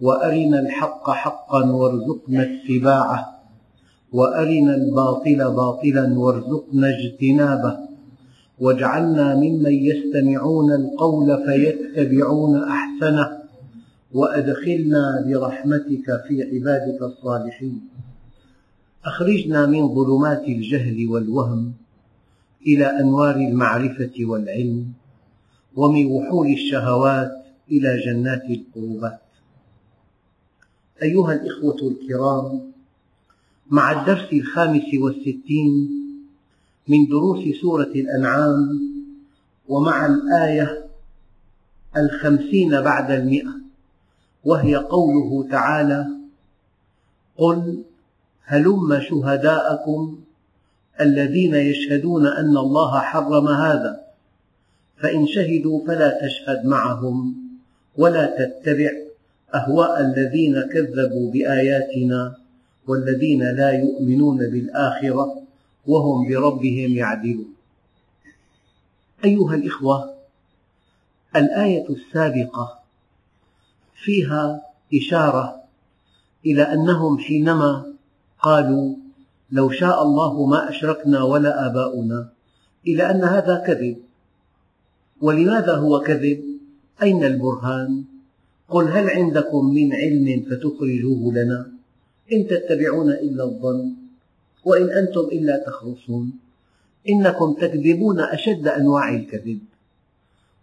وأرنا الحق حقا وارزقنا اتباعه. وأرنا الباطل باطلا وارزقنا اجتنابه. واجعلنا ممن يستمعون القول فيتبعون أحسنه. وأدخلنا برحمتك في عبادك الصالحين. أخرجنا من ظلمات الجهل والوهم إلى أنوار المعرفة والعلم. ومن وحول الشهوات إلى جنات القربات. أيها الإخوة الكرام مع الدرس الخامس والستين من دروس سورة الأنعام ومع الآية الخمسين بعد المئة وهي قوله تعالى قل هلم شهداءكم الذين يشهدون أن الله حرم هذا فإن شهدوا فلا تشهد معهم ولا تتبع أهواء الذين كذبوا بآياتنا والذين لا يؤمنون بالآخرة وهم بربهم يعدلون أيها الإخوة الآية السابقة فيها إشارة إلى أنهم حينما قالوا لو شاء الله ما أشركنا ولا آباؤنا إلى أن هذا كذب ولماذا هو كذب؟ أين البرهان؟ قل هل عندكم من علم فتخرجوه لنا؟ إن تتبعون إلا الظن وإن أنتم إلا تخرصون. إنكم تكذبون أشد أنواع الكذب.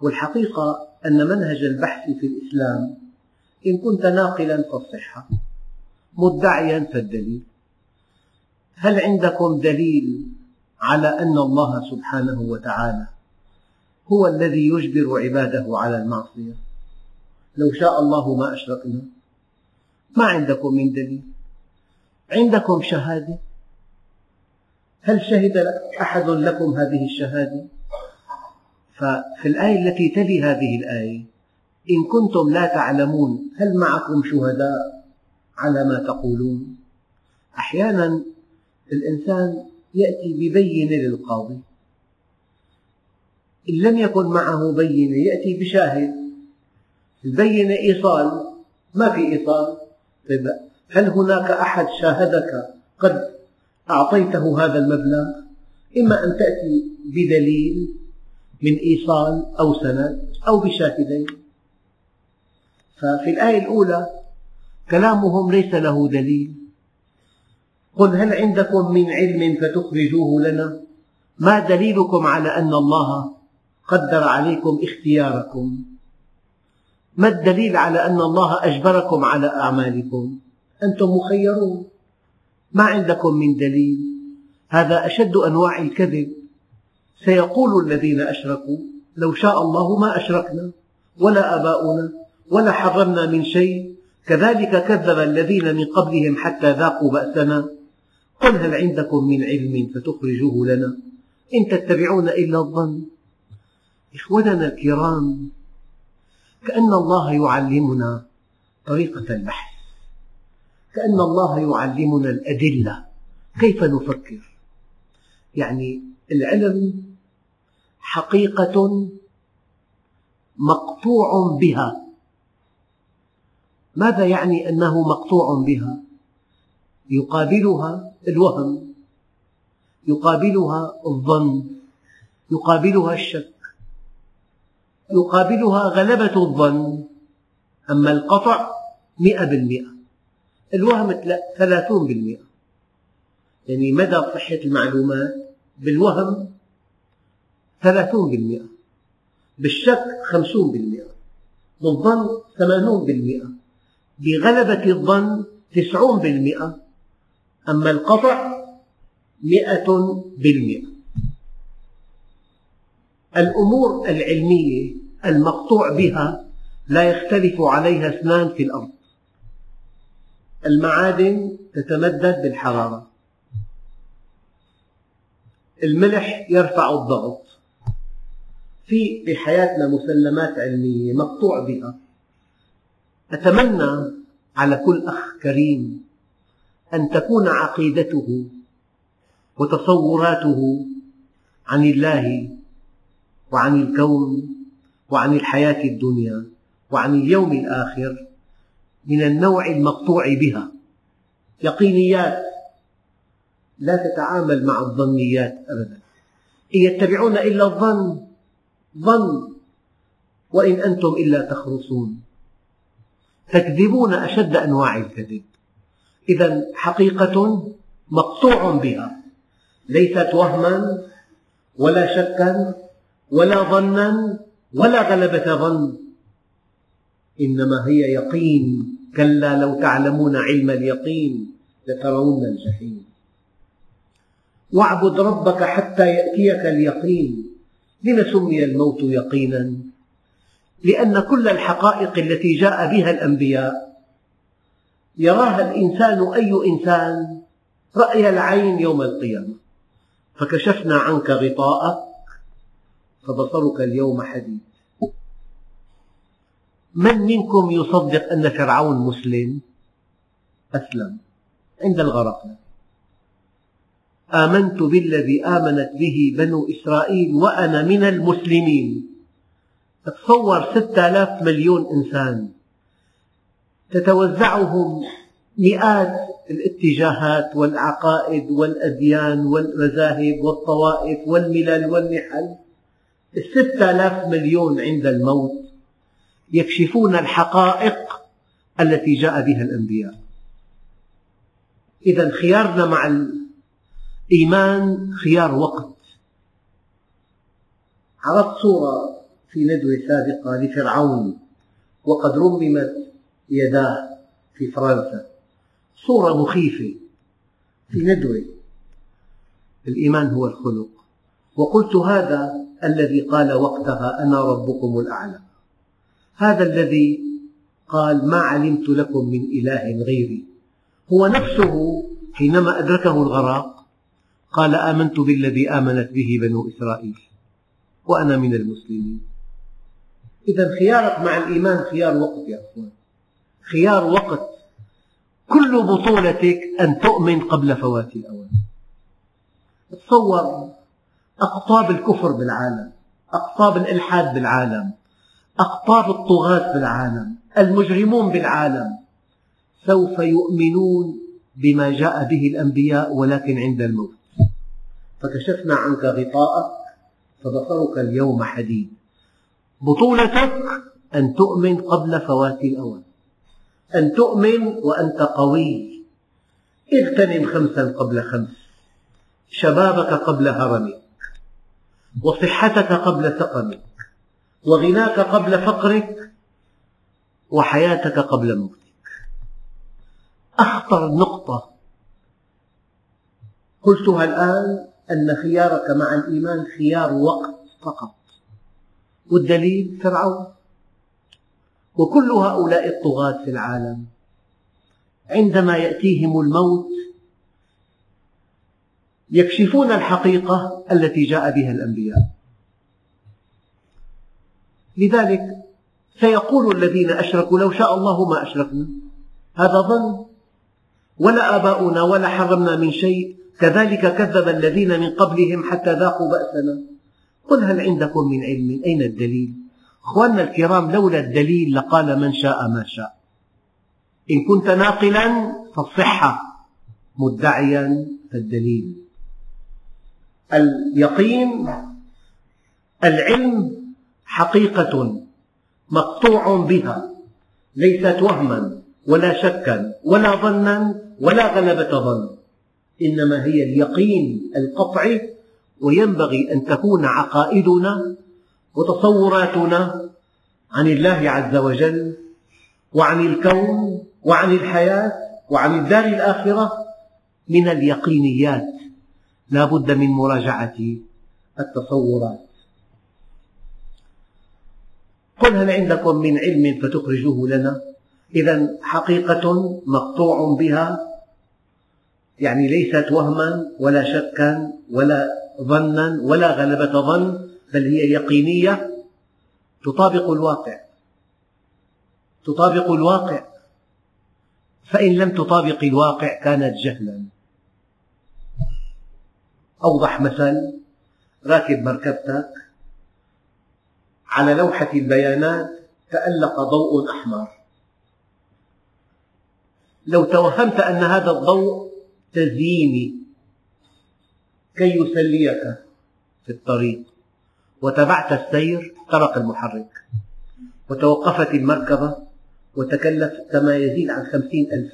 والحقيقة أن منهج البحث في الإسلام إن كنت ناقلا فالصحة مدعيا فالدليل. هل عندكم دليل على أن الله سبحانه وتعالى هو الذي يجبر عباده على المعصية؟ لو شاء الله ما أشركنا ما عندكم من دليل؟ عندكم شهادة؟ هل شهد أحد لكم هذه الشهادة؟ ففي الآية التي تلي هذه الآية إن كنتم لا تعلمون هل معكم شهداء على ما تقولون؟ أحيانا الإنسان يأتي ببينة للقاضي. إن لم يكن معه بينة يأتي بشاهد. البينة إيصال ما في إيصال طيب هل هناك أحد شاهدك قد أعطيته هذا المبلغ؟ إما أن تأتي بدليل من إيصال أو سند أو بشاهدين. ففي الآية الأولى كلامهم ليس له دليل. قل هل عندكم من علم فتخرجوه لنا؟ ما دليلكم على أن الله قدر عليكم اختياركم؟ ما الدليل على أن الله أجبركم على أعمالكم؟ أنتم مخيرون. ما عندكم من دليل؟ هذا أشد أنواع الكذب. سيقول الذين أشركوا لو شاء الله ما أشركنا ولا آباؤنا ولا حرمنا من شيء. كذلك كذب الذين من قبلهم حتى ذاقوا بأسنا. قل هل عندكم من علم فتخرجوه لنا؟ إن تتبعون إلا الظن. إخوتنا الكرام كأن الله يعلمنا طريقة البحث. كأن الله يعلمنا الأدلة. كيف نفكر؟ يعني العلم حقيقة مقطوع بها. ماذا يعني أنه مقطوع بها؟ يقابلها الوهم يقابلها الظن يقابلها الشك. يقابلها غلبة الظن. أما القطع مئة بالمئة. الوهم ثلاثون بالمئة. يعني مدى صحة المعلومات؟ بالوهم ثلاثون بالمئة. بالشك خمسون بالمئة. بالظن ثمانون بالمئة. بغلبة الظن تسعون بالمئة. أما القطع مئة بالمئة. الأمور العلمية المقطوع بها لا يختلف عليها اثنان في الأرض. المعادن تتمدد بالحرارة. الملح يرفع الضغط. في بحياتنا مسلمات علمية مقطوع بها. أتمنى على كل أخ كريم أن تكون عقيدته وتصوراته عن الله وعن الكون وعن الحياة الدنيا وعن اليوم الآخر من النوع المقطوع بها. يقينيات لا تتعامل مع الظنيات أبدا. إن يتبعون إلا الظن ظن وإن أنتم إلا تخرصون. تكذبون أشد أنواع الكذب. إذا حقيقة مقطوع بها. ليست وهما ولا شكا ولا ظنا ولا غلبة ظن. إنما هي يقين. كلا لو تعلمون علم اليقين لترون الجحيم. واعبد ربك حتى يأتيك اليقين. لم سمي الموت يقينا. لأن كل الحقائق التي جاء بها الأنبياء. يراها الإنسان أي إنسان. رأي العين يوم القيامة. فكشفنا عنك غطاءك. فبصرك اليوم حديد. من منكم يصدق أن فرعون مسلم؟ أسلم. عند الغرق. آمنت بالذي آمنت به بنو إسرائيل وأنا من المسلمين. تصور ستة آلاف مليون إنسان. تتوزعهم مئات الاتجاهات والعقائد والأديان والمذاهب والطوائف والملل والنحل الستة آلاف مليون عند الموت يكشفون الحقائق التي جاء بها الأنبياء. إذا خيارنا مع الإيمان خيار وقت. عرضت صورة في ندوة سابقة لفرعون وقد رممت يداه في فرنسا. صورة مخيفة في ندوة. الإيمان هو الخلق. وقلت هذا الذي قال وقتها أنا ربكم الأعلى. هذا الذي قال ما علمت لكم من إله غيري. هو نفسه حينما أدركه الغرق قال آمنت بالذي آمنت به بنو إسرائيل وأنا من المسلمين. إذا خيارك مع الإيمان خيار وقت يا أخوان. خيار وقت كل بطولتك أن تؤمن قبل فوات الأوان. تصور أقطاب الكفر بالعالم أقطاب الإلحاد بالعالم أقطاب الطغاة بالعالم المجرمون بالعالم. سوف يؤمنون بما جاء به الأنبياء ولكن عند الموت. فكشفنا عنك غطاءك فبصرك اليوم حديد. بطولتك أن تؤمن قبل فوات الأوان أن تؤمن وأنت قوي. اغتنم خمسا قبل خمس. شبابك قبل هرمك وصحتك قبل سقمك وغناك قبل فقرك وحياتك قبل موتك. أخطر نقطة قلتها الآن أن خيارك مع الإيمان خيار وقت فقط. والدليل فرعون. وكل هؤلاء الطغاة في العالم عندما يأتيهم الموت يكشفون الحقيقة التي جاء بها الأنبياء. لذلك سيقول الذين أشركوا لو شاء الله ما أشركنا. هذا ظن ولا آباؤنا ولا حرمنا من شيء. كذلك كذب الذين من قبلهم حتى ذاقوا بأسنا. قل هل عندكم من علم؟ أين الدليل؟ أخواننا الكرام لولا الدليل لقال من شاء ما شاء. إن كنت ناقلا فالصحة مدعيا فالدليل. اليقين العلم حقيقة مقطوع بها ليست وهما ولا شكا ولا ظنا ولا غلبة ظن. إنما هي اليقين القطعي وينبغي أن تكون عقائدنا وتصوراتنا عن الله عز وجل وعن الكون وعن الحياة وعن الدار الآخرة من اليقينيات. لا بد من مراجعة التصورات قل هل عندكم من علم فتخرجوه لنا؟ إذا حقيقة مقطوع بها يعني ليست وهما ولا شكا ولا ظنا ولا غلبة ظن بل هي يقينية. تطابق الواقع. تطابق الواقع. فإن لم تطابق الواقع كانت جهلا. أوضح مثل راكب مركبتك. على لوحة البيانات تألق ضوء أحمر. لو توهمت أن هذا الضوء تزييني كي يسليك في الطريق وتبعت السير احترق المحرك وتوقفت المركبة وتكلف كما يزيد عن خمسين ألف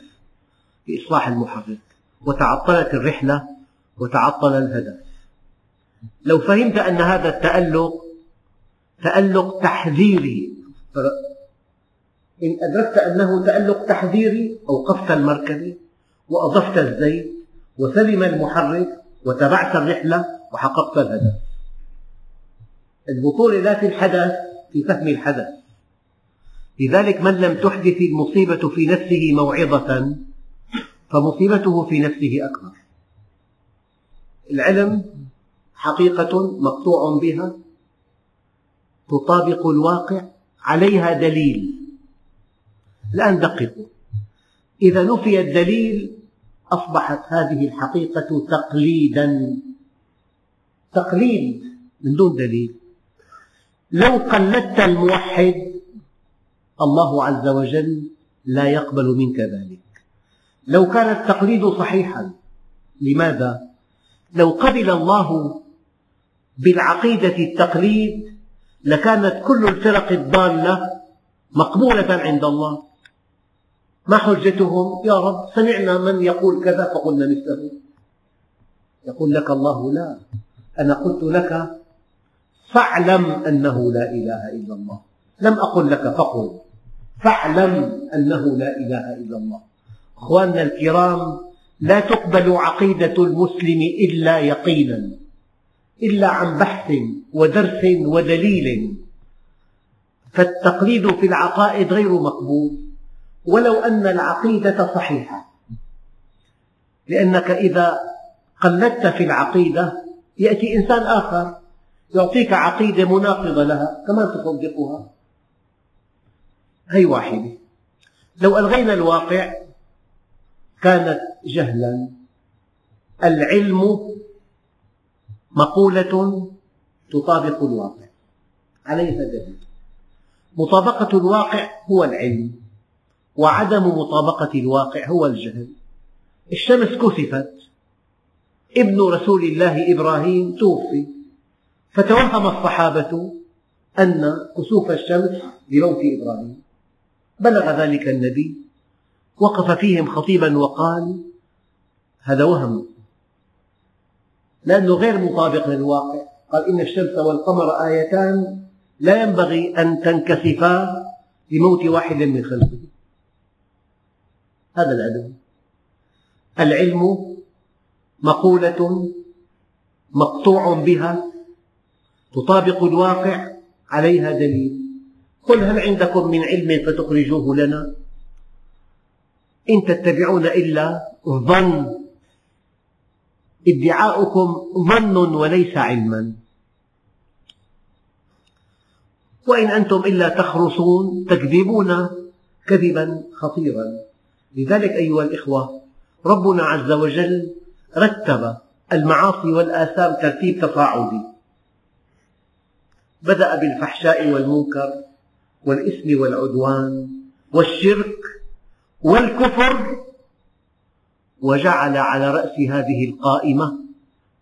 لإصلاح المحرك وتعطلت الرحلة وتعطل الهدف. لو فهمت أن هذا التألق تألق تحذيري إن أدركت أنه تألق تحذيري أوقفت المركبة وأضفت الزيت وسلم المحرك وتبعت الرحلة وحققت الهدف. البطولة لا في الحدث في فهم الحدث. لذلك من لم تحدث المصيبة في نفسه موعظة فمصيبته في نفسه أكبر. العلم حقيقة مقطوع بها تطابق الواقع عليها دليل. الآن دققوا. إذا نفي الدليل أصبحت هذه الحقيقة تقليدا. تقليد من دون دليل. لو قلدت الموحد الله عز وجل لا يقبل منك ذلك. لو كان التقليد صحيحا لماذا؟ لو قبل الله بالعقيدة التقليد لكانت كل الفرق الضالة مقبولة عند الله. ما حجتهم؟ يا رب سمعنا من يقول كذا فقلنا مثله. يقول لك الله لا. أنا قلت لك فاعلم أنه لا إله إلا الله. لم أقل لك فقل. فاعلم أنه لا إله إلا الله. أخواننا الكرام لا تقبل عقيدة المسلم إلا يقينا إلا عن بحث ودرس ودليل. فالتقليد في العقائد غير مقبول ولو أن العقيدة صحيحة. لأنك إذا قلدت في العقيدة يأتي إنسان آخر يعطيك عقيدة مناقضة لها كمان تصدقها. هي واحدة لو ألغينا الواقع كانت جهلا. العلم مقولة تطابق الواقع. عليها دليل مطابقة الواقع هو العلم وعدم مطابقة الواقع هو الجهل. الشمس كسفت ابن رسول الله إبراهيم توفي. فتوهم الصحابة أن كسوف الشمس لموت إبراهيم. بلغ ذلك النبي. وقف فيهم خطيبا وقال هذا وهم. لأنه غير مطابق للواقع. قال إن الشمس والقمر آيتان لا ينبغي أن تنكسفا لموت واحد من خلقه. هذا العلم. العلم مقولة مقطوع بها تطابق الواقع عليها دليل. قل هل عندكم من علم فتخرجوه لنا؟ إن تتبعون إلا الظن ادعاؤكم ظن وليس علما. وإن أنتم إلا تخرصون تكذبون كذبا خطيرا. لذلك أيها الإخوة ربنا عز وجل رتب المعاصي والآثام ترتيب تصاعدي بدأ بالفحشاء والمنكر والإثم والعدوان والشرك والكفر وجعل على رأس هذه القائمة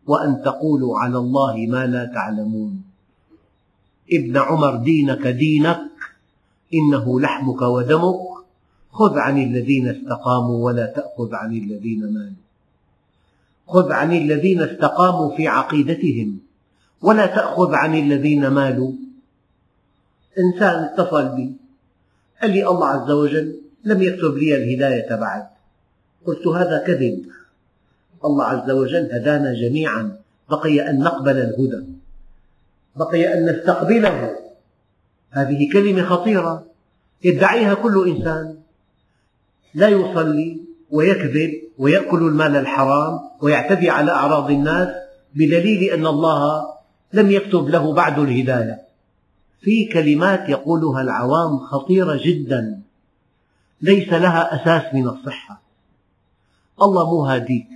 وأن تقولوا على الله ما لا تعلمون. ابن عمر دينك دينك إنه لحمك ودمك خذ عن الذين استقاموا ولا تأخذ عن الذين مالوا. خذ عن الذين استقاموا في عقيدتهم ولا تأخذ عن الذين مالوا. إنسان اتصل بي قال لي الله عز وجل لم يكتب لي الهداية بعد. قلت هذا كذب. الله عز وجل هدانا جميعا. بقي أن نقبل الهدى. بقي أن نستقبله. هذه كلمة خطيرة. يدعيها كل إنسان. لا يصلي ويكذب ويأكل المال الحرام ويعتدي على أعراض الناس بدليل أن الله لم يكتب له بعد الهداية. في كلمات يقولها العوام خطيرة جدا. ليس لها أساس من الصحة. الله مو هاديك.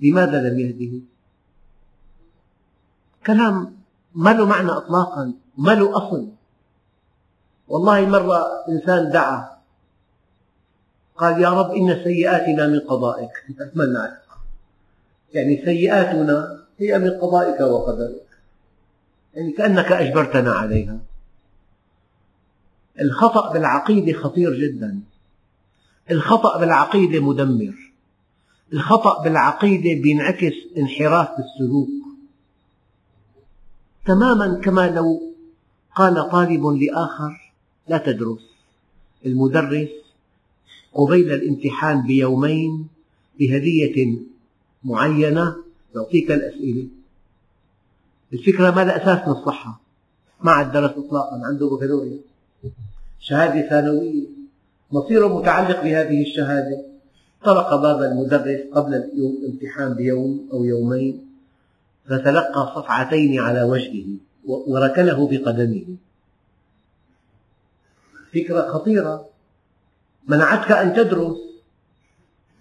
لماذا لم يهده كلام ما له معنى إطلاقا ما له أصل. والله مرة إنسان دعا قال يا رب إن سيئاتنا من قضائك. يعني سيئاتنا هي من قضائك وقدرك. يعني كأنك أجبرتنا عليها. الخطأ بالعقيدة خطير جدا. الخطأ بالعقيدة مدمر. الخطأ بالعقيدة بينعكس انحراف بالسلوك. تماما كما لو قال طالب لآخر لا تدرس. المدرس قبيل الامتحان بيومين بهدية معينة يعطيك الأسئلة. الفكرة ما لها أساس من الصحة ما عاد درس إطلاقا عنده بكالوريا. شهادة ثانوية. مصيره متعلق بهذه الشهادة. طرق باب المدرس قبل الامتحان بيوم أو يومين. فتلقى صفعتين على وجهه وركله بقدمه. فكرة خطيرة. منعتك أن تدرس.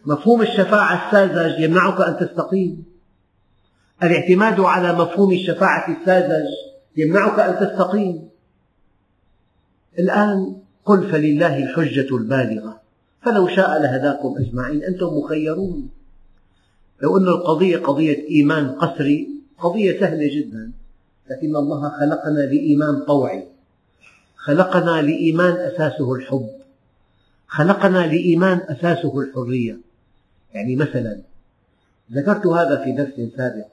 مفهوم الشفاعة الساذج يمنعك أن تستقيم. الاعتماد على مفهوم الشفاعة الساذج يمنعك أن تستقيم. الآن قل فلله الحجة البالغة فلو شاء لهداكم أجمعين أنتم مخيرون. لو أن القضية قضية إيمان قسري قضية سهلة جدا لكن الله خلقنا لإيمان طوعي خلقنا لإيمان أساسه الحب خلقنا لإيمان أساسه الحرية. يعني مثلا ذكرت هذا في درس سابق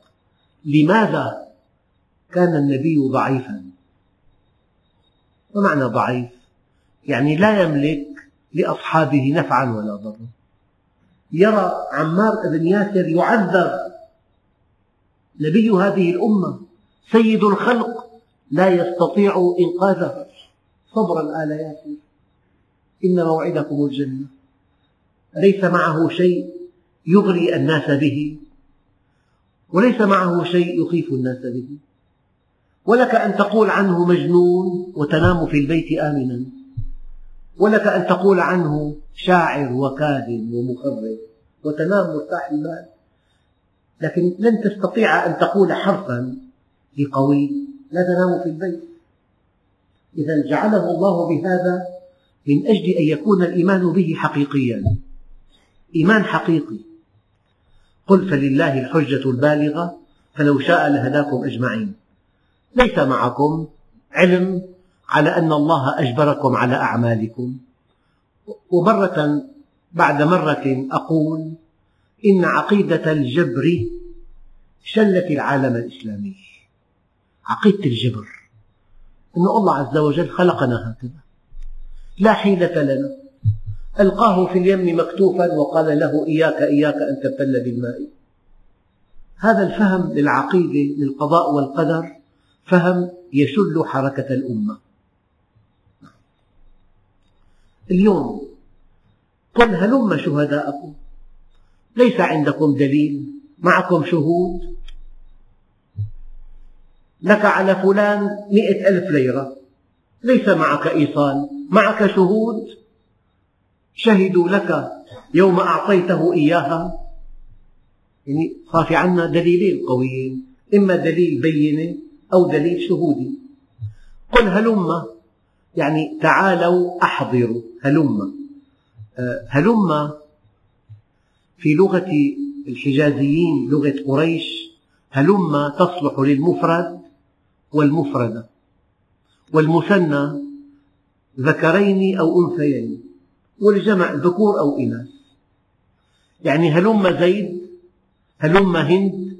لماذا كان النبي ضعيفا؟ ما معنى ضعيف. يعني لا يملك لأصحابه نفعا ولا ضرا. يرى عمار بن ياسر يعذب نبي هذه الأمة. سيد الخلق لا يستطيع إنقاذه. صبرا آل ياسر. إن موعدكم الجنة. ليس معه شيء يغري الناس به. وليس معه شيء يخيف الناس به. ولك أن تقول عنه مجنون وتنام في البيت آمنا. ولك أن تقول عنه شاعر وكاذب ومخرب وتنام مرتاح البال. لكن لن تستطيع أن تقول حرفا لقوي لا تنام في البيت. إذا جعله الله بهذا من أجل أن يكون الإيمان به حقيقيا. إيمان حقيقي. قل فلله الحجة البالغة فلو شاء لهداكم أجمعين. ليس معكم علم على أن الله أجبركم على أعمالكم. ومرة بعد مرة أقول إن عقيدة الجبر شلت العالم الإسلامي. عقيدة الجبر. أن الله عز وجل خلقنا هكذا. لا حيلة لنا. ألقاه في اليم مكتوفا وقال له إياك إياك أن تبتل بالماء. هذا الفهم للعقيدة للقضاء والقدر. فهم يشل حركة الأمة. اليوم قل هلم شهداءكم. ليس عندكم دليل. معكم شهود. لك على فلان مئة ألف ليرة. ليس معك إيصال. معك شهود. شهدوا لك يوم أعطيته إياها. يعني صار في عندنا دليلين قويين. إما دليل بينة أو دليل شهودي. قل هلم. يعني تعالوا أحضروا. هلم. آه، هلم في لغة الحجازيين لغة قريش. هلم تصلح للمفرد والمفردة. والمثنى ذكرين أو أنثيين. والجمع ذكور أو إناث. يعني هلم زيد هلم هند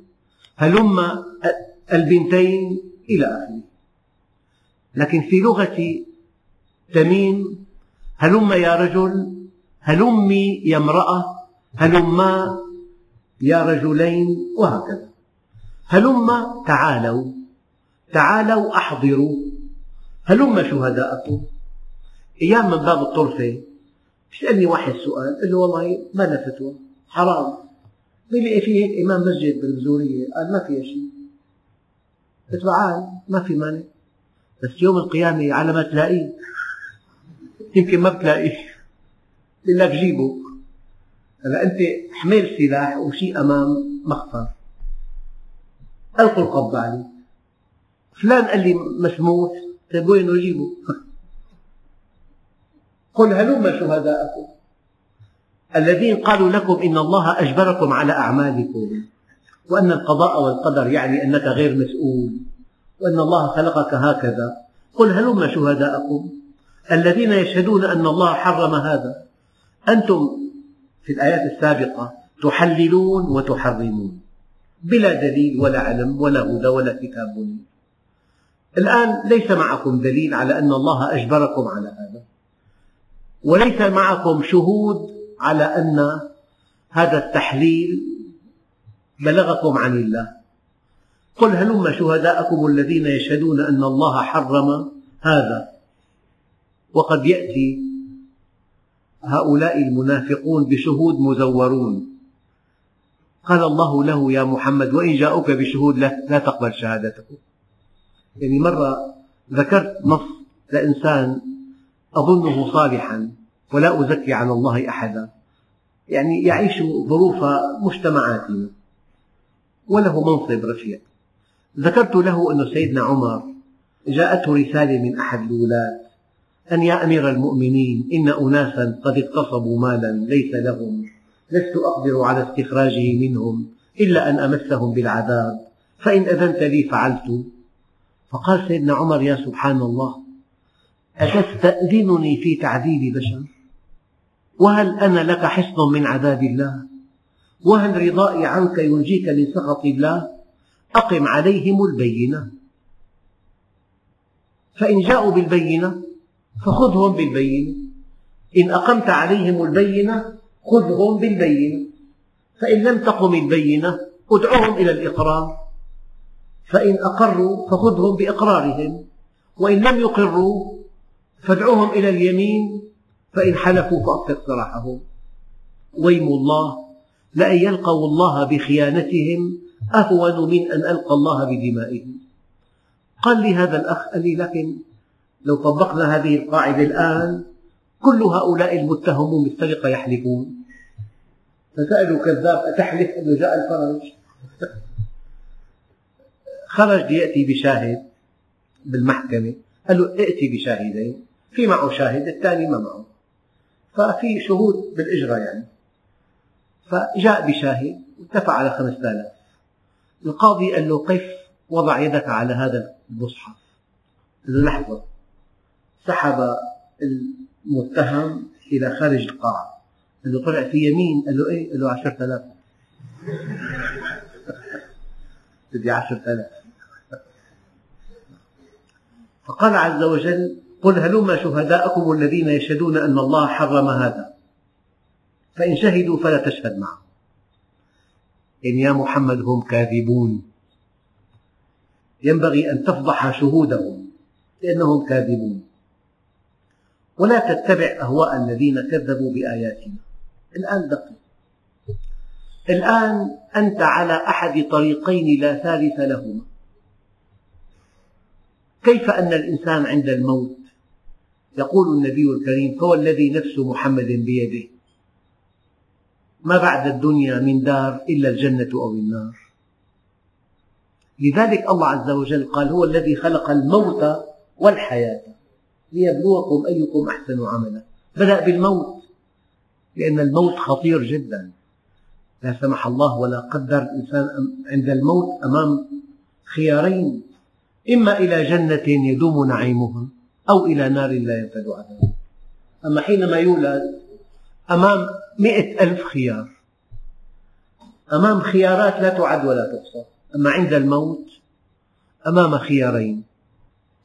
هلم البنتين إلى آخره. لكن في لغة تميم هلم يا رجل هلمي يا امرأة هلما يا رجلين وهكذا. هلم تعالوا تعالوا أحضروا هلم شهداءكم. أيام من باب الطرفة بيسألني واحد سؤال قل له والله ما لها فتوى حرام. بيلاقي في هيك إمام مسجد بالبزورية قال ما فيها شيء. قلت تعال ما في مانع. بس يوم القيامة على ما تلاقيه. يمكن ما بتلاقيه. بيقول لك جيبه. هلا أنت حمل سلاح وشيء أمام مخفر. ألقوا القبض عليه. فلان قال لي مسموح. طيب وينه جيبه؟ قل هلم شهداءكم. الذين قالوا لكم إن الله أجبركم على أعمالكم. وأن القضاء والقدر يعني أنك غير مسؤول وأن الله خلقك هكذا. قل هلم شهداءكم؟ الذين يشهدون أن الله حرم هذا. أنتم في الآيات السابقة تحللون وتحرمون بلا دليل ولا علم ولا هدى ولا كتاب. الآن ليس معكم دليل على أن الله أجبركم على هذا وليس معكم شهود على أن هذا التحليل بلغكم عن الله. قل هلم شهداءكم الذين يشهدون أن الله حرم هذا؟ وقد يأتي هؤلاء المنافقون بشهود مزورون. قال الله له يا محمد وإن جاءوك بشهود لا تقبل شهادتهم يعني مرة ذكرت نص لإنسان أظنه صالحا ولا أزكي على الله أحدا. يعني يعيش ظروف مجتمعاتنا. وله منصب رفيع ذكرت له أن سيدنا عمر جاءته رسالة من أحد الولاة أن يا أمير المؤمنين إن أناسا قد اغتصبوا مالا ليس لهم لست أقدر على استخراجه منهم إلا أن أمسهم بالعذاب فإن أذنت لي فعلت. فقال سيدنا عمر يا سبحان الله أتستأذنني في تعذيب بشر؟ وهل أنا لك حصن من عذاب الله؟ وهل رضائي عنك ينجيك من سخط الله أقم عليهم البينة. فإن جاءوا بالبينة فخذهم بالبينة. إن أقمت عليهم البينة خذهم بالبينة. فإن لم تقم البينة ادعهم إلى الإقرار. فإن أقروا فخذهم بإقرارهم. وإن لم يقروا فادعوهم إلى اليمين. فإن حلفوا فأطلق سراحهم. ويم الله. لأن يلقوا الله بخيانتهم أهون من أن ألقى الله بدمائهم. قال لي هذا الأخ قال لي لكن لو طبقنا هذه القاعدة الآن كل هؤلاء المتهمون بالسرقة يحلفون. فسألوا كذاب أتحلف أنه جاء الفرج؟ خرج ليأتي بشاهد بالمحكمة. قال له ائتي بشاهدين في معه شاهد الثاني ما معه. ففي شهود بالإجرة يعني. فجاء بشاهد ودفع على خمسة آلاف. القاضي قال له قف وضع يدك على هذا المصحف. قال له لحظة. سحب المتهم إلى خارج القاعة. قال له طلع في يمين. قال له إيه؟ قال له عشرة آلاف. بدي عشرة آلاف. فقال عز وجل قل هلم شهداءكم الذين يشهدون أن الله حرم هذا. فإن شهدوا فلا تشهد معهم. إن يا محمد هم كاذبون. ينبغي أن تفضح شهودهم لأنهم كاذبون. ولا تتبع أهواء الذين كذبوا بآياتنا. الآن دقق الآن أنت على أحد طريقين لا ثالث لهما. كيف أن الإنسان عند الموت؟ يقول النبي الكريم فوالذي نفس محمد بيده. ما بعد الدنيا من دار إلا الجنة أو النار. لذلك الله عز وجل قال هو الذي خلق الموت والحياة ليبلوكم أيكم أحسن عملا. بدأ بالموت لأن الموت خطير جدا. لا سمح الله ولا قدر الإنسان عند الموت أمام خيارين إما إلى جنة يدوم نعيمها أو إلى نار لا ينفد عذابها أما حينما يولد أمام مئة ألف خيار. أمام خيارات لا تعد ولا تحصى. أما عند الموت أمام خيارين.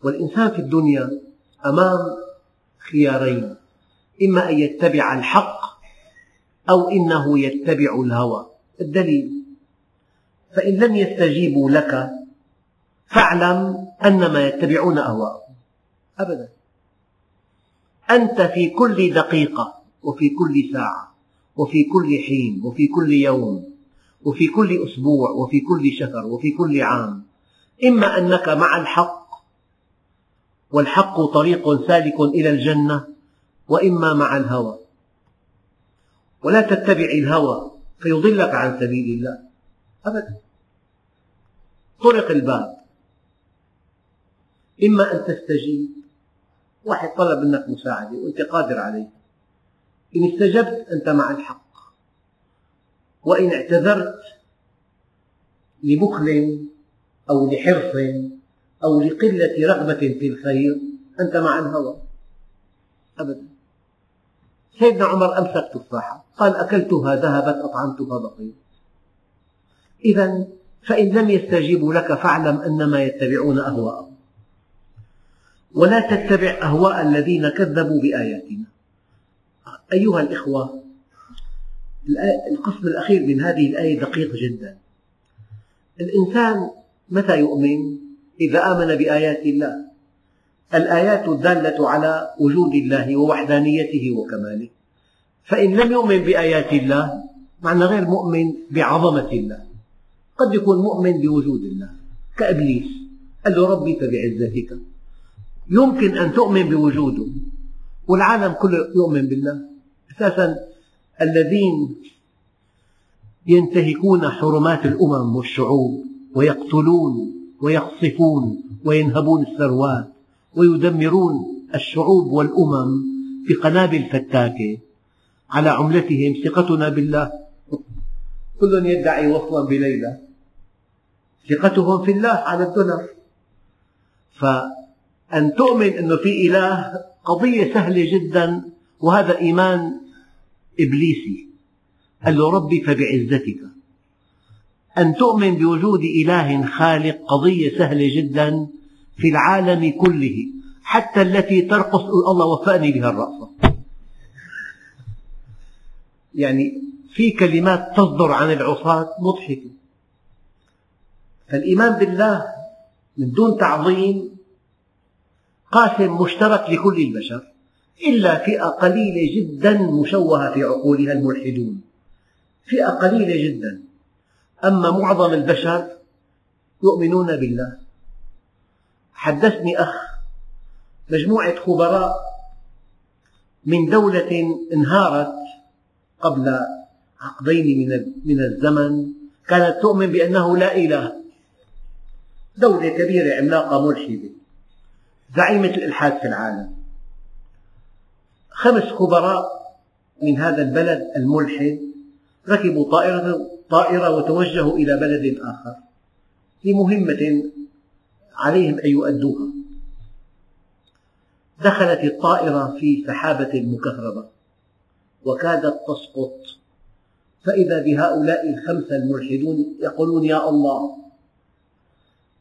والإنسان في الدنيا أمام خيارين. إما أن يتبع الحق أو إنه يتبع الهوى. الدليل فإن لم يستجيبوا لك فاعلم أنما يتبعون أهواءهم. أبدا. أنت في كل دقيقة وفي كل ساعة. وفي كل حين وفي كل يوم وفي كل أسبوع وفي كل شهر وفي كل عام. إما أنك مع الحق والحق طريق سالك إلى الجنة وإما مع الهوى. ولا تتبع الهوى فيضلك عن سبيل الله. أبدا. طرق الباب. إما أن تستجيب. واحد طلب منك مساعدة وأنت قادر عليها. إن استجبت أنت مع الحق. وإن اعتذرت لبخل أو لحرص أو لقلة رغبة في الخير أنت مع الهوى. أبدا. سيدنا عمر أمسك تفاحة قال أكلتها ذهبت أطعمتها بقيت. إذا فإن لم يستجيبوا لك فاعلم أنما يتبعون أهواءهم. ولا تتبع أهواء الذين كذبوا بآياتنا. أيها الإخوة القسم الأخير من هذه الآية دقيق جدا. الإنسان متى يؤمن؟ إذا آمن بآيات الله. الآيات الدالة على وجود الله ووحدانيته وكماله. فإن لم يؤمن بآيات الله معنى غير مؤمن بعظمة الله. قد يكون مؤمن بوجود الله كإبليس. قال له ربي فبعزتك. يمكن أن تؤمن بوجوده والعالم كله يؤمن بالله. أساسا الذين ينتهكون حرمات الأمم والشعوب ويقتلون ويقصفون وينهبون الثروات ويدمرون الشعوب والأمم بقنابل فتاكة على عملتهم ثقتنا بالله. كل يدعي وصلا بليلى. ثقتهم في الله على الدولار فأن تؤمن أنه في إله قضية سهلة جدا وهذا إيمان إبليسي. قال له ربي فبعزتك. أن تؤمن بوجود إله خالق قضية سهلة جدا في العالم كله حتى التي ترقص الله وفأني بها الرقصة يعني في كلمات تصدر عن العصاة مضحكة. فالإيمان بالله من دون تعظيم قاسم مشترك لكل البشر. إلا فئة قليلة جدا مشوهة في عقولها الملحدون. فئة قليلة جدا. أما معظم البشر يؤمنون بالله. حدثني أخ مجموعة خبراء من دولة انهارت قبل عقدين من الزمن. كانت تؤمن بأنه لا إله. دولة كبيرة عملاقة ملحدة. زعيمة الإلحاد في العالم. خمس خبراء من هذا البلد الملحد ركبوا طائرة, طائرة وتوجهوا إلى بلد آخر لمهمة عليهم أن يؤدوها. دخلت الطائرة في سحابة مكهربة وكادت تسقط. فإذا بهؤلاء الخمسة الملحدون يقولون يا الله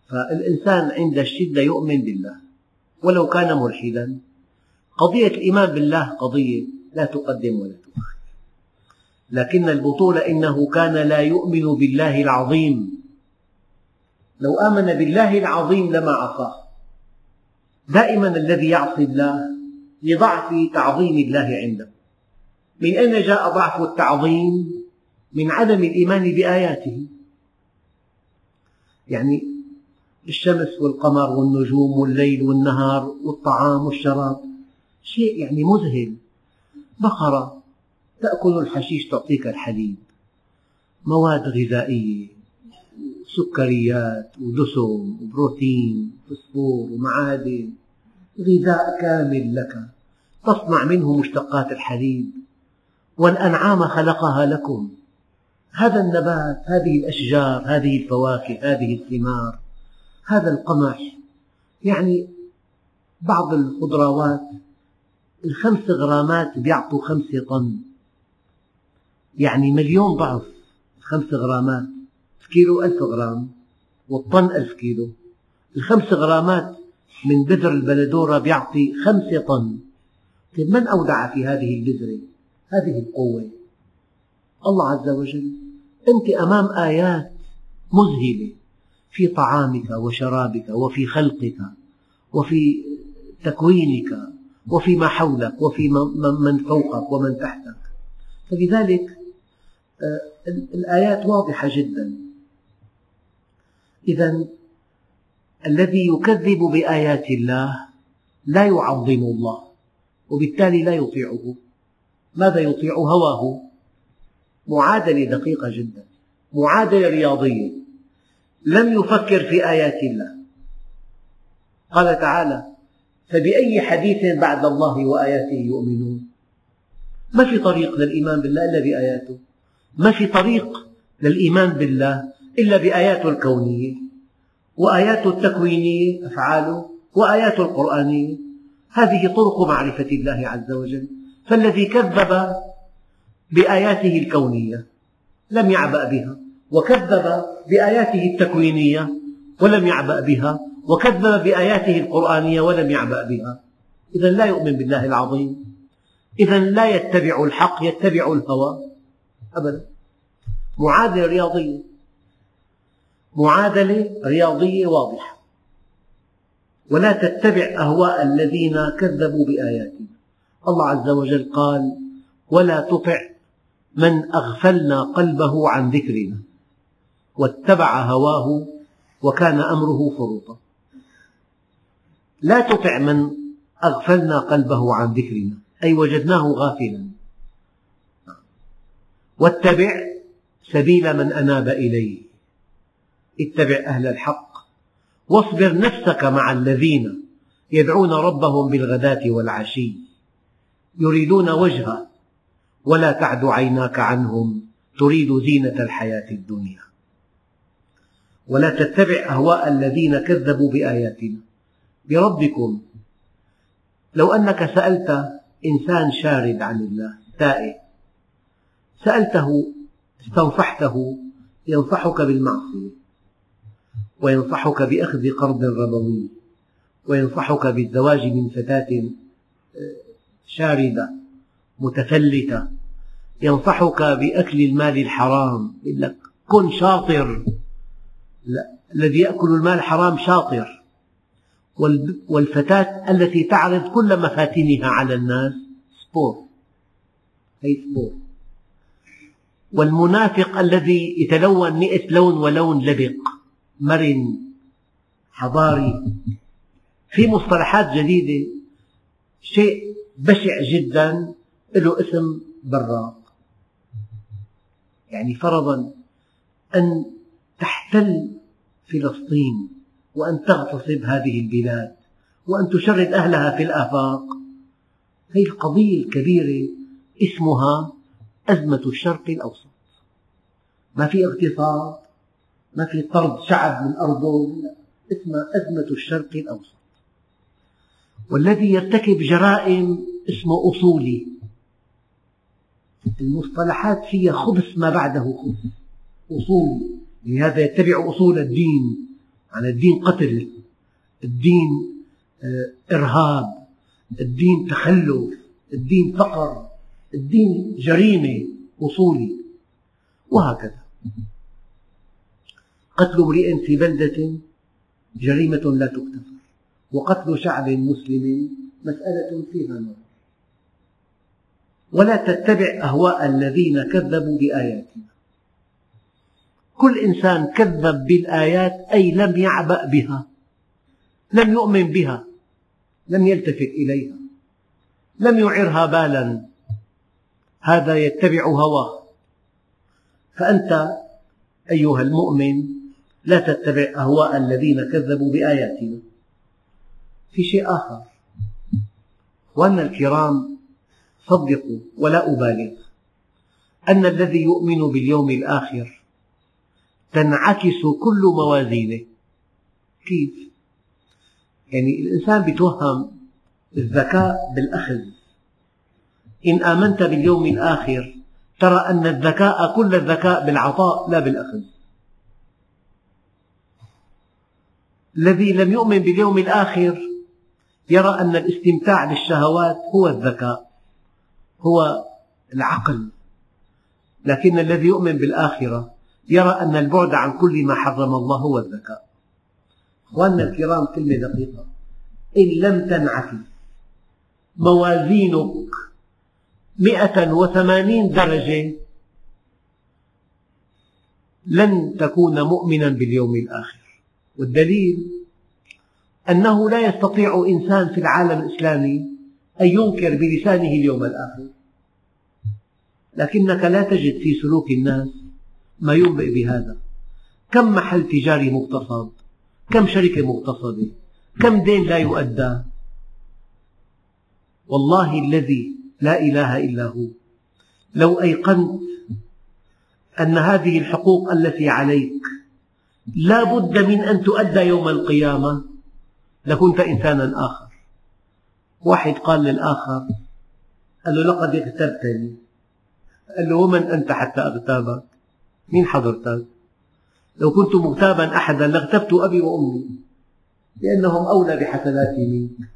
فالإنسان عند الشدة يؤمن بالله ولو كان ملحدا. قضية الإيمان بالله قضية لا تقدم ولا تؤخر. لكن البطولة إنه كان لا يؤمن بالله العظيم. لو آمن بالله العظيم لما عصاه دائما الذي يعصي الله لضعف تعظيم الله عنده. من أين جاء ضعف التعظيم؟ من عدم الإيمان بآياته. يعني الشمس والقمر والنجوم والليل والنهار والطعام والشراب. شيء يعني مذهل. بقرة تأكل الحشيش تعطيك الحليب مواد غذائية سكريات ودسم وبروتين وفسفور ومعادن. غذاء كامل لك. تصنع منه مشتقات الحليب والأنعام خلقها لكم. هذا النبات هذه الأشجار هذه الفواكه هذه الثمار هذا القمح. يعني بعض الخضروات الخمس غرامات بيعطوا خمسة طن. يعني مليون ضعف. خمس غرامات. الكيلو ألف غرام والطن ألف كيلو. الخمس غرامات من بذر البلدورة بيعطي خمسة طن. طيب من أودع في هذه البذرة؟ هذه القوة. الله عز وجل أنت أمام آيات مذهلة في طعامك وشرابك وفي خلقك وفي تكوينك وفيما حولك وفي من فوقك ومن تحتك. فلذلك آه، الآيات واضحة جدا. إذا الذي يكذب بآيات الله لا يعظم الله وبالتالي لا يطيعه. ماذا يطيع هواه؟ معادلة دقيقة جدا. معادلة رياضية لم يفكر في آيات الله. قال تعالى فبأي حديث بعد الله وآياته يؤمنون؟ ما في طريق للإيمان بالله إلا بآياته. ما في طريق للإيمان بالله إلا بآياته الكونية. وآياته التكوينية أفعاله وآياته القرآنية. هذه طرق معرفة الله عز وجل. فالذي كذب بآياته الكونية لم يعبأ بها وكذب بآياته التكوينية ولم يعبأ بها وكذب بآياته القرآنية ولم يعبأ بها. إذا لا يؤمن بالله العظيم. إذا لا يتبع الحق يتبع الهوى. أبدا. معادلة رياضية معادلة رياضية واضحة ولا تتبع أهواء الذين كذبوا بآياتنا. الله عز وجل قال ولا تطع من أغفلنا قلبه عن ذكرنا. واتبع هواه وكان أمره فرطا لا تطع من أغفلنا قلبه عن ذكرنا. أي وجدناه غافلا. واتبع سبيل من أناب إليه اتبع أهل الحق. واصبر نفسك مع الذين يدعون ربهم بالغداة والعشي. يريدون وجهه ولا تعد عيناك عنهم. تريد زينة الحياة الدنيا. ولا تتبع أهواء الذين كذبوا بآياتنا. بربكم لو أنك سألت إنسان شارد عن الله تائه سألته استنصحته ينصحك بالمعصية وينصحك بأخذ قرض ربوي وينصحك بالزواج من فتاة آه، شاردة متفلتة ينصحك بأكل المال الحرام يقول لك كن شاطر لا. الذي يأكل المال الحرام شاطر والفتاة التي تعرض كل مفاتنها على الناس. سبور هي سبور والمنافق الذي يتلون مئة لون ولون لبق مرن حضاري في مصطلحات جديدة شيء بشع جدا له اسم براق. يعني فرضا أن تحتل فلسطين. وأن تغتصب هذه البلاد وأن تشرد أهلها في الآفاق. هذه القضية الكبيرة اسمها أزمة الشرق الأوسط. ما في اغتصاب ما في طرد شعب من أرضه اسمها أزمة الشرق الأوسط. والذي يرتكب جرائم اسمه أصولي. المصطلحات فيها خبث ما بعده خبث. أصولي يعني هذا يتبع أصول الدين. عن الدين قتل الدين آه، إرهاب الدين تخلف الدين فقر الدين جريمة أصولي وهكذا. قتل امرئ في بلدة جريمة لا تغتفر وقتل شعب مسلم مسألة فيها نظر. ولا تتبع أهواء الذين كذبوا بآياتنا. كل إنسان كذب بالآيات أي لم يعبأ بها لم يؤمن بها لم يلتفت إليها لم يعرها بالا. هذا يتبع هواه. فأنت أيها المؤمن لا تتبع أهواء الذين كذبوا بآياتنا. في شيء آخر. أخواننا الكرام صدقوا ولا أبالغ. أن الذي يؤمن باليوم الآخر تنعكس كل موازينه. كيف؟ يعني الإنسان يتوهم الذكاء بالأخذ. إن آمنت باليوم الآخر ترى أن الذكاء كل الذكاء بالعطاء لا بالأخذ. الذي لم يؤمن باليوم الآخر يرى أن الاستمتاع بالشهوات هو الذكاء هو العقل. لكن الذي يؤمن بالآخرة يرى أن البعد عن كل ما حرم الله هو الذكاء أخواننا الكرام كلمة دقيقة. إن لم تنعكس موازينك مئة وثمانين درجة لن تكون مؤمنا باليوم الآخر. والدليل أنه لا يستطيع إنسان في العالم الإسلامي أن ينكر بلسانه اليوم الآخر. لكنك لا تجد في سلوك الناس ما ينبئ بهذا؟ كم محل تجاري مغتصب كم شركة مغتصبة كم دين لا يؤدى؟ والله الذي لا إله إلا هو. لو أيقنت أن هذه الحقوق التي عليك لا بد من أن تؤدى يوم القيامة لكنت إنسانا آخر. واحد قال للآخر قال له لقد اغتبتني قال له ومن أنت حتى أغتابك؟ مين حضرتك؟ لو كنت مغتابا أحدا لاغتبت أبي وأمي لأنهم أولى بحسناتي منك.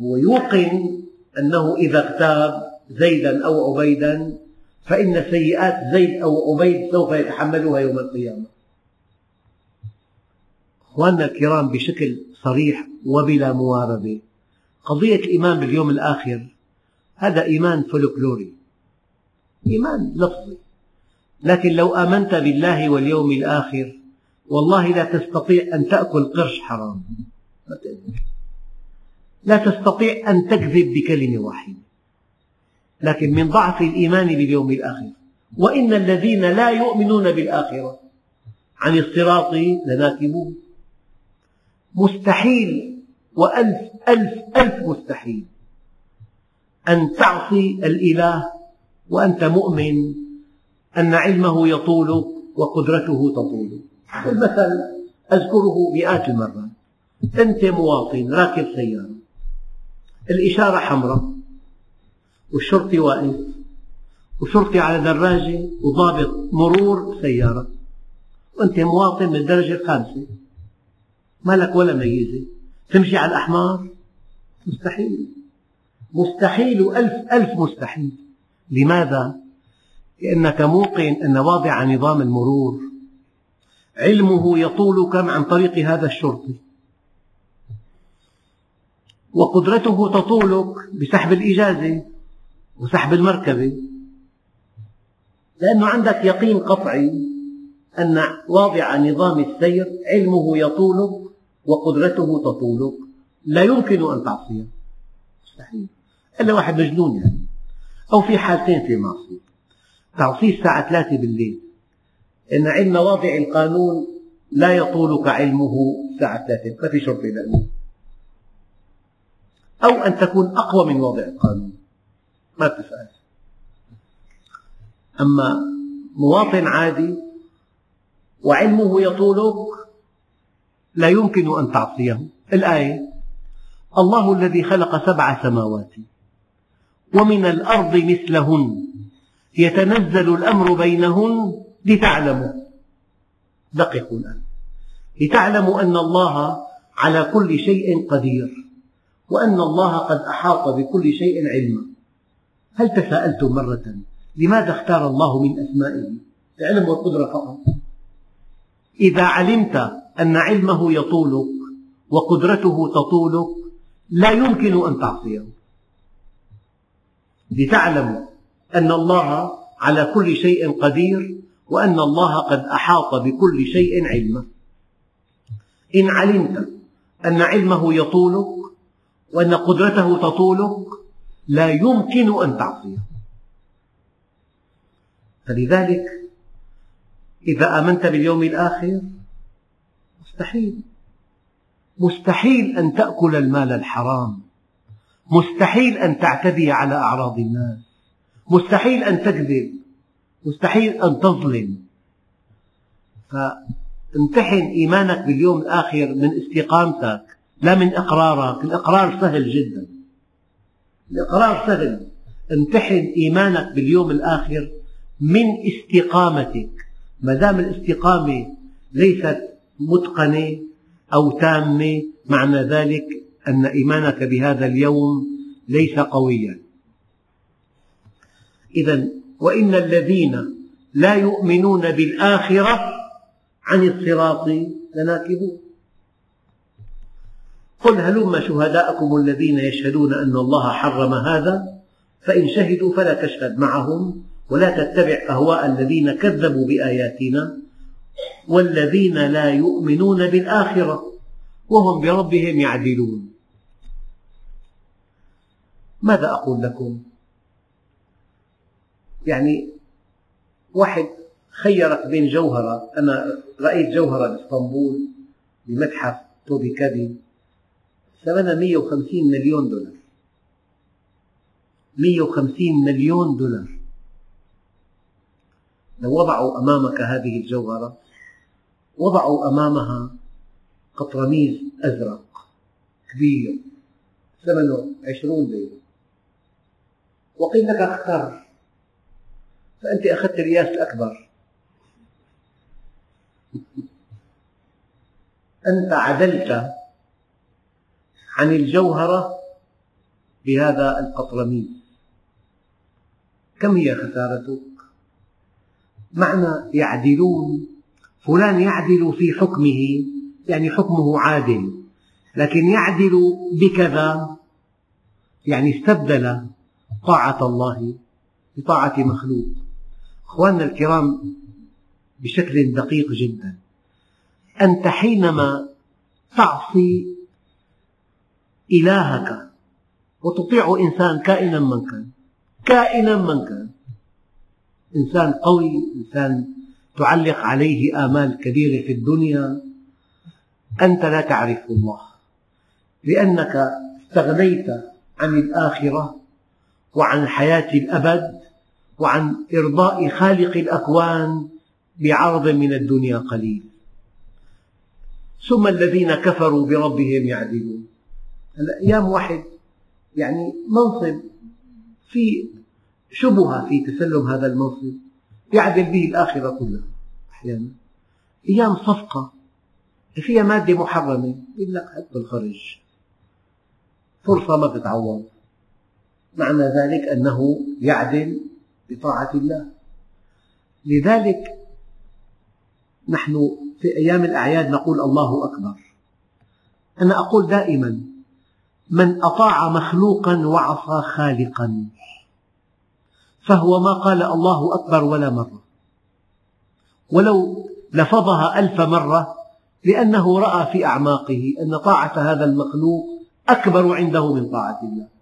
هو يوقن أنه إذا اغتاب زيدا أو عبيدا فإن سيئات زيد أو عبيد سوف يتحملها يوم القيامة. أخواننا الكرام بشكل صريح وبلا مواربة قضية الإيمان باليوم الآخر هذا إيمان فولكلوري إيمان لفظي. لكن لو آمنت بالله واليوم الآخر والله لا تستطيع أن تأكل قرش حرام. لا تستطيع أن تكذب بكلمة واحدة لكن من ضعف الإيمان باليوم الآخر وإن الذين لا يؤمنون بالآخرة عن الصراط لناكبون. مستحيل وألف ألف ألف مستحيل أن تعصي الإله وأنت مؤمن أن علمه يطولك وقدرته تطولك المثل أذكره مئات المرات. أنت مواطن راكب سيارة. الإشارة حمراء. والشرطي واقف. وشرطي على دراجة وضابط مرور سيارة. وأنت مواطن من الدرجة الخامسة. ما لك ولا ميزة. تمشي على الأحمر. مستحيل. مستحيل ألف ألف مستحيل. لماذا؟ لأنك موقن أن واضع نظام المرور علمه يطول كم عن طريق هذا الشرطي وقدرته تطولك بسحب الإجازة وسحب المركبة. لأنه عندك يقين قطعي أن واضع نظام السير علمه يطولك وقدرته تطولك. لا يمكن أن تعصيه. مستحيل. إلا واحد مجنون يعني. أو في حالتين في معصية. تعصيه الساعة ثلاثة بالليل. إن علم واضع القانون لا يطولك علمه الساعة ثلاثة ما في شرطة لأنه أو أن تكون أقوى من واضع القانون. ما بتسأل. أما مواطن عادي وعلمه يطولك لا يمكن أن تعصيه الآية الله الذي خلق سبع سماوات ومن الأرض مثلهن. يتنزل الأمر بينهن لتعلموا. دققوا الآن. لتعلموا أن الله على كل شيء قدير وأن الله قد أحاط بكل شيء علما. هل تساءلتم مرة لماذا اختار الله من أسمائه؟ العلم والقدرة فقط. إذا علمت أن علمه يطولك وقدرته تطولك لا يمكن أن تعصيه. لتعلموا أن الله على كل شيء قدير وأن الله قد أحاط بكل شيء علما. إن علمت أن علمه يطولك وأن قدرته تطولك لا يمكن أن تعصيه فلذلك إذا آمنت باليوم الآخر مستحيل. مستحيل أن تأكل المال الحرام. مستحيل أن تعتدي على أعراض الناس. مستحيل أن تكذب. مستحيل أن تظلم. فامتحن إيمانك باليوم الآخر من استقامتك لا من إقرارك. الإقرار سهل جدا. الإقرار سهل. امتحن إيمانك باليوم الآخر من استقامتك. ما دام الاستقامة ليست متقنة أو تامة معنى ذلك أن إيمانك بهذا اليوم ليس قويا. إذا وإن الذين لا يؤمنون بالآخرة عن الصراط لناكبون. قل هلم شهداءكم الذين يشهدون أن الله حرم هذا؟ فإن شهدوا فلا تشهد معهم ولا تتبع أهواء الذين كذبوا بآياتنا والذين لا يؤمنون بالآخرة وهم بربهم يعدلون. ماذا أقول لكم؟ يعني واحد خيرك بين جوهرة أنا رأيت جوهرة بإسطنبول بمتحف توبي كابي ثمنها 150 مليون دولار. 150 مليون دولار. لو وضعوا أمامك هذه الجوهرة وضعوا أمامها قطرميز أزرق كبير ثمنه عشرون ليرة وقيل لك اختر فأنت أخذت الرياس الأكبر. أنت عدلت عن الجوهرة بهذا القطرميز كم هي خسارتك؟ معنى يعدلون فلان يعدل في حكمه يعني حكمه عادل لكن يعدل بكذا يعني استبدل طاعة الله بطاعة مخلوق. أخواننا الكرام بشكل دقيق جدا أنت حينما تعصي إلهك وتطيع إنسان كائنا من كان كائنا من كان إنسان قوي إنسان تعلق عليه آمال كبيرة في الدنيا أنت لا تعرف الله لأنك استغنيت عن الآخرة وعن حياة الأبد وعن إرضاء خالق الأكوان بعرض من الدنيا قليل. ثم الذين كفروا بربهم يعدلون. هلا أيام واحد يعني منصب في شبهة في تسلم هذا المنصب يعدل به الآخرة كلها أحيانا. أيام صفقة فيها مادة محرمة يقول لك حط بالخرج. فرصة ما تتعوض معنى ذلك أنه يعدل بطاعة الله. لذلك نحن في أيام الأعياد نقول الله أكبر. أنا أقول دائما من أطاع مخلوقا وعصى خالقا فهو ما قال الله أكبر ولا مرة. ولو لفظها ألف مرة لأنه رأى في أعماقه أن طاعة هذا المخلوق أكبر عنده من طاعة الله.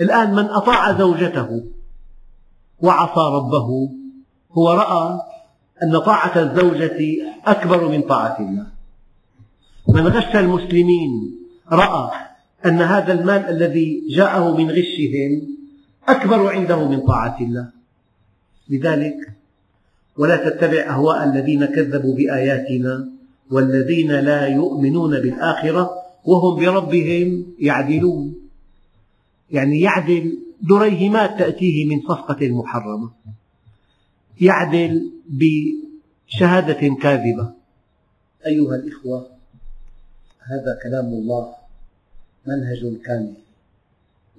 الآن من أطاع زوجته وعصى ربه هو رأى أن طاعة الزوجة أكبر من طاعة الله. من غش المسلمين رأى أن هذا المال الذي جاءه من غشهم أكبر عنده من طاعة الله. لذلك ولا تتبع أهواء الذين كذبوا بآياتنا والذين لا يؤمنون بالآخرة وهم بربهم يعدلون. يعني يعدل دريهمات تأتيه من صفقة محرمة. يعدل بشهادة كاذبة. أيها الإخوة هذا كلام الله منهج كامل.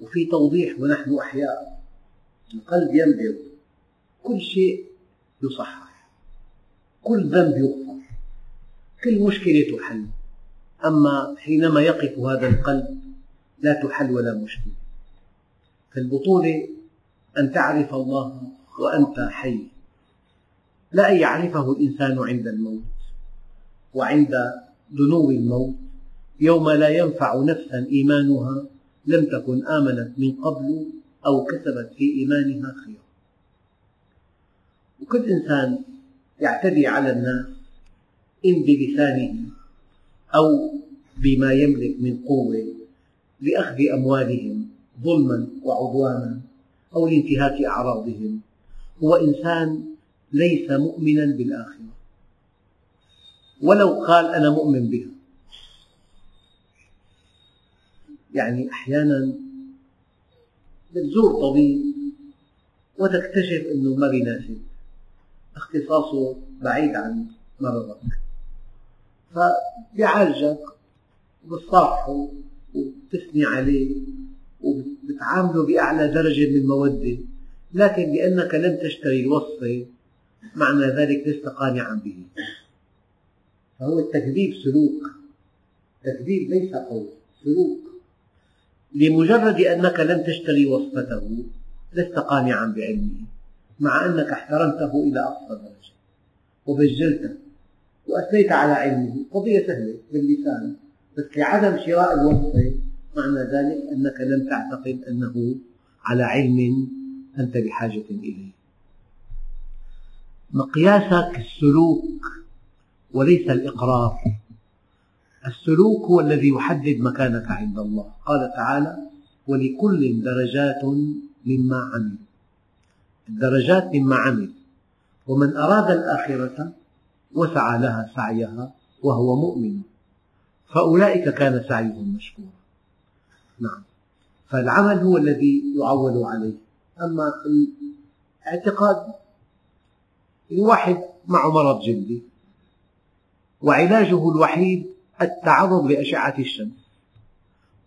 وفي توضيح ونحن أحياء القلب ينبض كل شيء يصحح كل ذنب يغفر كل مشكلة تحل. أما حينما يقف هذا القلب لا تحل ولا مشكلة. فالبطولة أن تعرف الله وأنت حي. لا أن يعرفه الإنسان عند الموت وعند دنو الموت. يوم لا ينفع نفسا إيمانها لم تكن آمنت من قبل أو كسبت في إيمانها خيرا. وكل إنسان يعتدي على الناس إن بلسانه أو بما يملك من قوة لأخذ أموالهم ظلما وعدوانا أو لانتهاك أعراضهم. هو إنسان ليس مؤمنا بالآخرة. ولو قال أنا مؤمن بها. يعني أحيانا بتزور طبيب وتكتشف أنه ما بيناسب. اختصاصه بعيد عن مرضك. فبيعالجك وبتصافحه وبتثني عليه وبتعامله بأعلى درجة من المودة لكن لأنك لم تشتري الوصفة معنى ذلك لست قانعا به. فهو التكذيب سلوك. تكذيب ليس قول سلوك. لمجرد أنك لم تشتري وصفته لست قانعا بعلمه مع أنك احترمته إلى أقصى درجة. وبجلته. وأثنيت على علمه. قضية سهلة باللسان بس لعدم شراء الوصفة معنى ذلك أنك لم تعتقد أنه على علم أنت بحاجة إليه. مقياسك السلوك وليس الإقرار. السلوك هو الذي يحدد مكانك عند الله. قال تعالى ولكل درجات مما عمل. الدرجات مما عمل. ومن أراد الآخرة وسعى لها سعيها وهو مؤمن. فأولئك كان سعيهم مشكورا. نعم. فالعمل هو الذي يعول عليه. أما الاعتقاد الواحد معه مرض جلدي وعلاجه الوحيد التعرض لأشعة الشمس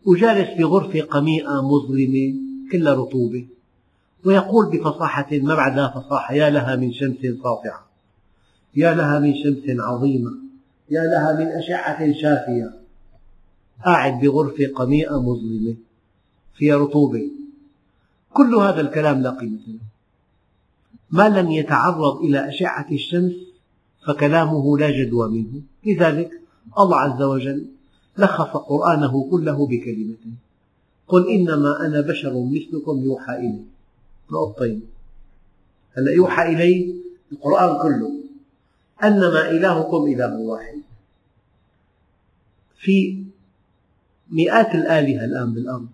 وجالس في غرفة قميئة مظلمة كلها رطوبة ويقول بفصاحة ما بعدها فصاحة يا لها من شمس ساطعة يا لها من شمس عظيمة يا لها من أشعة شافية. قاعد بغرفة قميئة مظلمة فيها رطوبة. كل هذا الكلام لا قيمة له. ما لم يتعرض إلى أشعة الشمس فكلامه لا جدوى منه. لذلك الله عز وجل لخص قرآنه كله بكلمة. قل إنما أنا بشر مثلكم يوحى إلي. نقطتين. هلا يوحى إلي القرآن كله. أنما إلهكم إله واحد. في مئات الآلهة الآن بالأرض.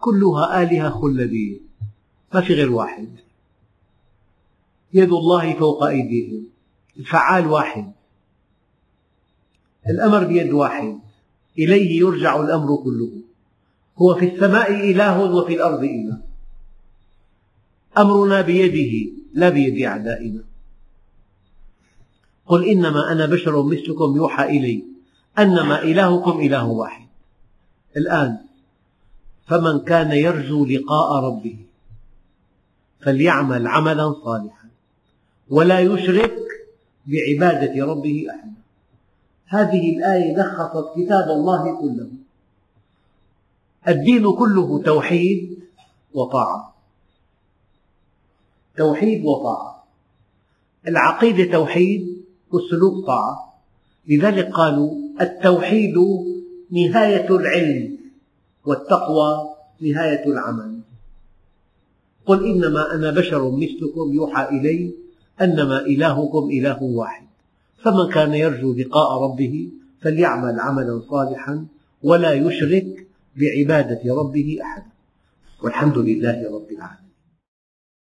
كلها آلهة خلدية ما في غير واحد. يد الله فوق أيديهم. الفعال واحد. الأمر بيد واحد. إليه يرجع الأمر كله. هو في السماء إله وفي الأرض إله. أمرنا بيده لا بيد أعدائنا. قل إنما أنا بشر مثلكم يوحى إلي. أنما إلهكم إله واحد. الآن. فمن كان يرجو لقاء ربه فليعمل عملا صالحا ولا يشرك بعبادة ربه أحدا هذه الآية لخصت كتاب الله كله. الدين كله توحيد وطاعة. توحيد وطاعة. العقيدة توحيد والسلوك طاعة. لذلك قالوا التوحيد نهاية العلم والتقوى نهاية العمل. قل إنما أنا بشر مثلكم يوحى إلي أنما إلهكم إله واحد. فمن كان يرجو لقاء ربه فليعمل عملا صالحا ولا يشرك بعبادة ربه أحدا والحمد لله رب العالمين.